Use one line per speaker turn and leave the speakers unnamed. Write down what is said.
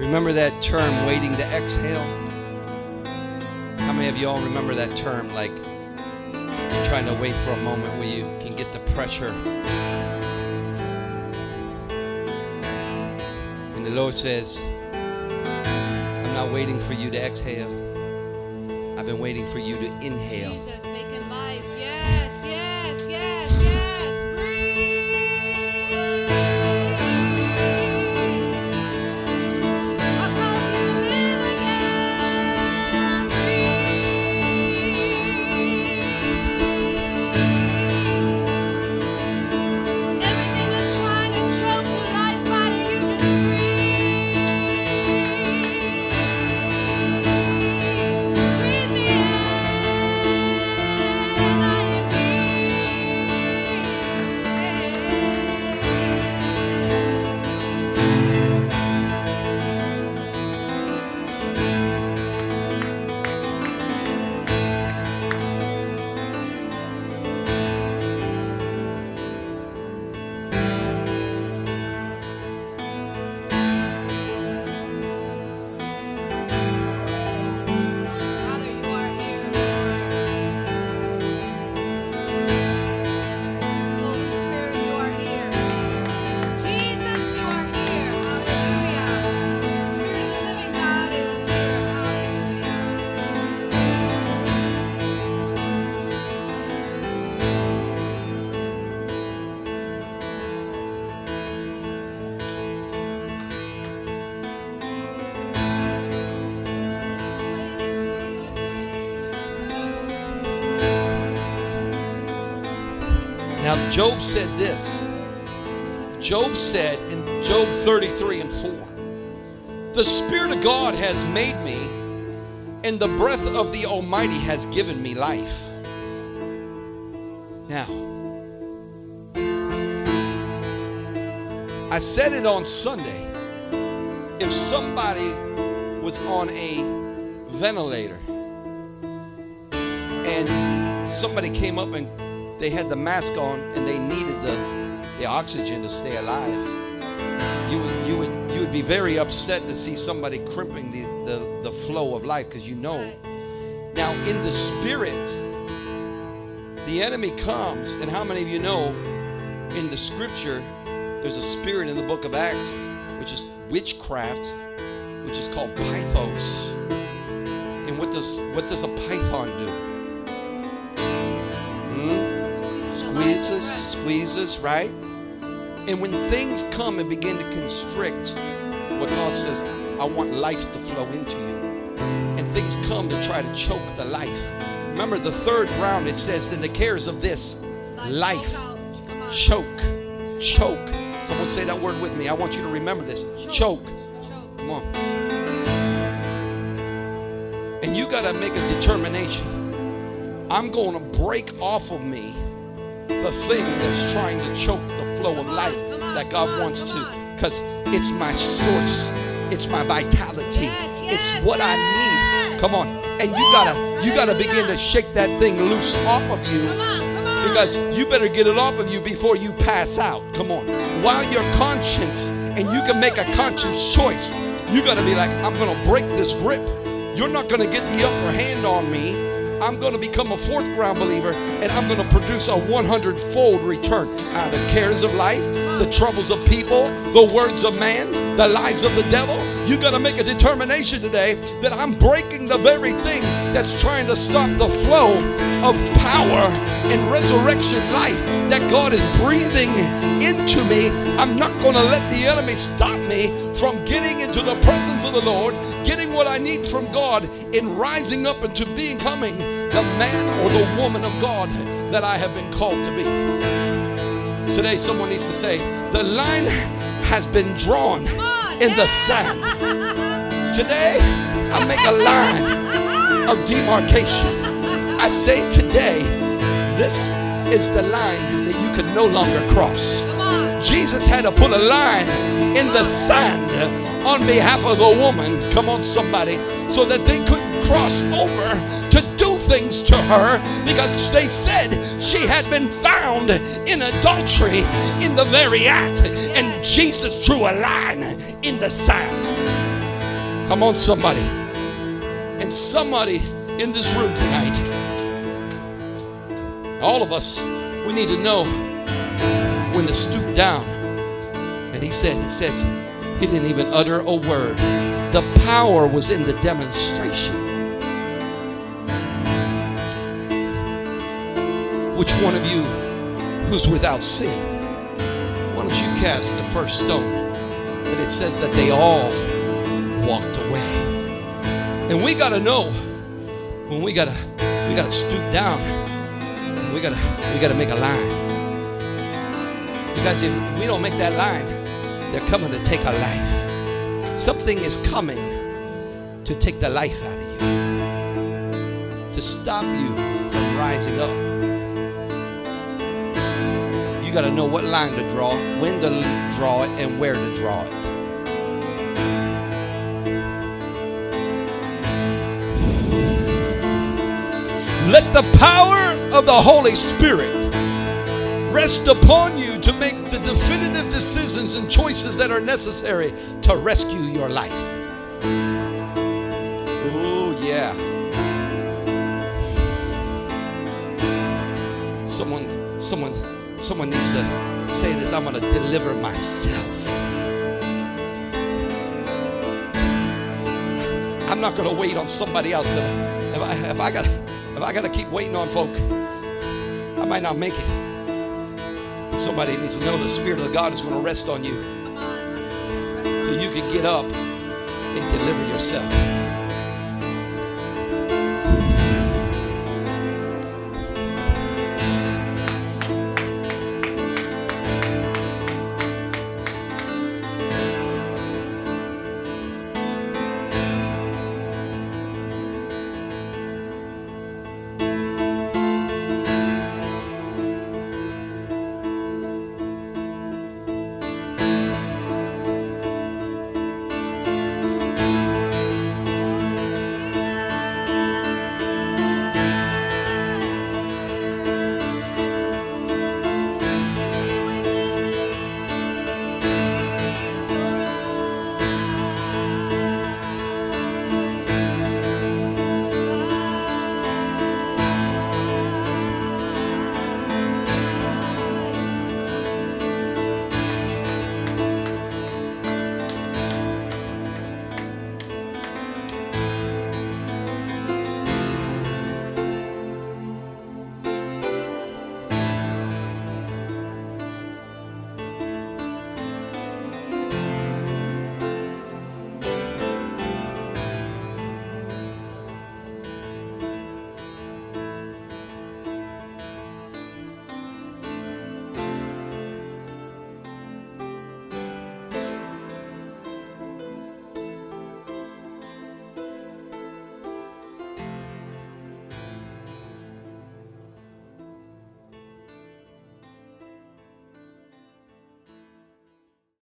Remember that term, waiting to exhale? How many of you all remember that term? Like you're trying to wait for a moment where you can get the pressure. And the Lord says, I'm not waiting for you to exhale. I've been waiting for you to inhale. Now, Job said this. Job said in Job 33 and 4 The Spirit of God has made me, and the breath of the Almighty has given me life. Now, I said it on Sunday. If somebody was on a ventilator and somebody came up and they had the mask on and they needed the, the oxygen to stay alive, you would, you, would, you would be very upset to see somebody crimping the, the, the flow of life because you know. Now, in the spirit, the enemy comes, and how many of you know in the scripture there's a spirit in the book of Acts which is witchcraft, which is called pythos. And what does what does a python do? Squeezes, squeezes, right? And when things come and begin to constrict, what God says, I want life to flow into you. And things come to try to choke the life. Remember the third round, it says, in the cares of this, life, choke, choke. Someone say that word with me. I want you to remember this. Choke. Come on. And you got to make a determination. I'm going to break off of me the thing that's trying to choke the flow of life that God wants to. Because it's my source, it's my vitality, it's what I need. Come on. And you gotta you gotta begin to shake that thing loose off of you. Because you better get it off of you before you pass out. Come on. While your conscience and you can make a conscious choice, you gotta be like, I'm gonna break this grip. You're not gonna get the upper hand on me. I'm going to become a fourth ground believer and I'm going to produce a 100 fold return out of the cares of life, the troubles of people, the words of man, the lies of the devil. You got to make a determination today that I'm breaking the very thing that's trying to stop the flow of power and resurrection life that God is breathing into me. I'm not going to let the enemy stop me from getting into the presence of the Lord, getting what I need from God, in rising up into becoming the man or the woman of God that I have been called to be. Today, someone needs to say, The line has been drawn in the sand. Today, I make a line of demarcation. I say today, this is the line that you can no longer cross. Jesus had to put a line in the sand on behalf of the woman. Come on, somebody. So that they couldn't cross over to do things to her because they said she had been found in adultery in the very act. And Jesus drew a line in the sand. Come on, somebody. And somebody in this room tonight, all of us, we need to know when to stoop down. And he said, it says, he didn't even utter a word. The power was in the demonstration. Which one of you who's without sin? Why don't you cast the first stone? And it says that they all walked away. And we gotta know when we gotta we gotta stoop down. We gotta we gotta make a line. Because if we don't make that line, they're coming to take our life. Something is coming to take the life out of you. To stop you from rising up. You got to know what line to draw, when to draw it, and where to draw it. Let the power of the Holy Spirit rest upon you to make the definitive decisions and choices that are necessary to rescue your life. Oh, yeah. Someone, someone, someone needs to say this I'm going to deliver myself. I'm not going to wait on somebody else. If, if I, if I got if I got to keep waiting on folk, might not make it. Somebody needs to know the Spirit of God is going to rest on you so you can get up and deliver yourself.